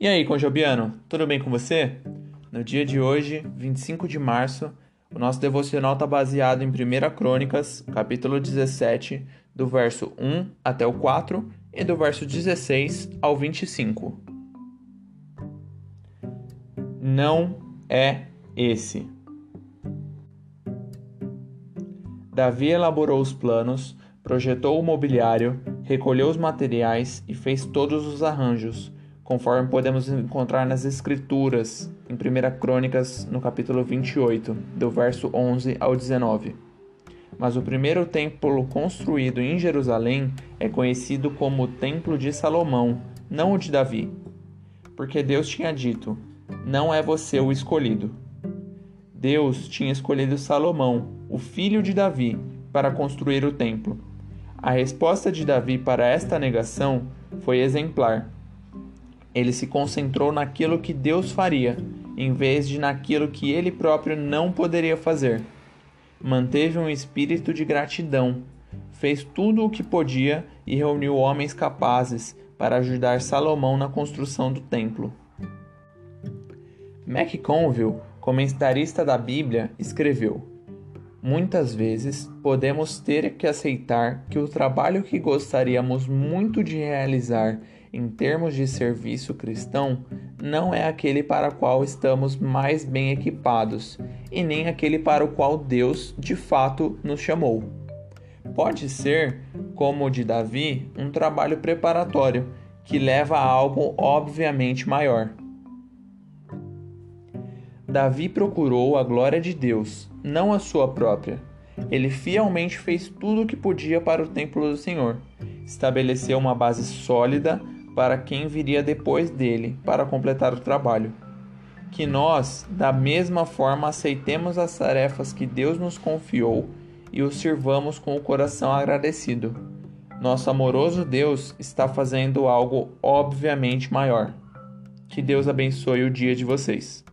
E aí, Conjobiano, tudo bem com você? No dia de hoje, 25 de março, o nosso devocional está baseado em 1 Crônicas, capítulo 17, do verso 1 até o 4 e do verso 16 ao 25. Não é esse. Davi elaborou os planos, projetou o mobiliário, recolheu os materiais e fez todos os arranjos conforme podemos encontrar nas Escrituras, em 1 Crônicas, no capítulo 28, do verso 11 ao 19. Mas o primeiro templo construído em Jerusalém é conhecido como o Templo de Salomão, não o de Davi. Porque Deus tinha dito: Não é você o escolhido. Deus tinha escolhido Salomão, o filho de Davi, para construir o templo. A resposta de Davi para esta negação foi exemplar ele se concentrou naquilo que Deus faria, em vez de naquilo que ele próprio não poderia fazer. Manteve um espírito de gratidão, fez tudo o que podia e reuniu homens capazes para ajudar Salomão na construção do templo. McConville, comentarista da Bíblia, escreveu: Muitas vezes podemos ter que aceitar que o trabalho que gostaríamos muito de realizar em termos de serviço cristão, não é aquele para o qual estamos mais bem equipados e nem aquele para o qual Deus de fato nos chamou. Pode ser, como o de Davi, um trabalho preparatório que leva a algo obviamente maior. Davi procurou a glória de Deus, não a sua própria. Ele fielmente fez tudo o que podia para o templo do Senhor. Estabeleceu uma base sólida para quem viria depois dele para completar o trabalho. Que nós, da mesma forma, aceitemos as tarefas que Deus nos confiou e o sirvamos com o coração agradecido. Nosso amoroso Deus está fazendo algo obviamente maior. Que Deus abençoe o dia de vocês.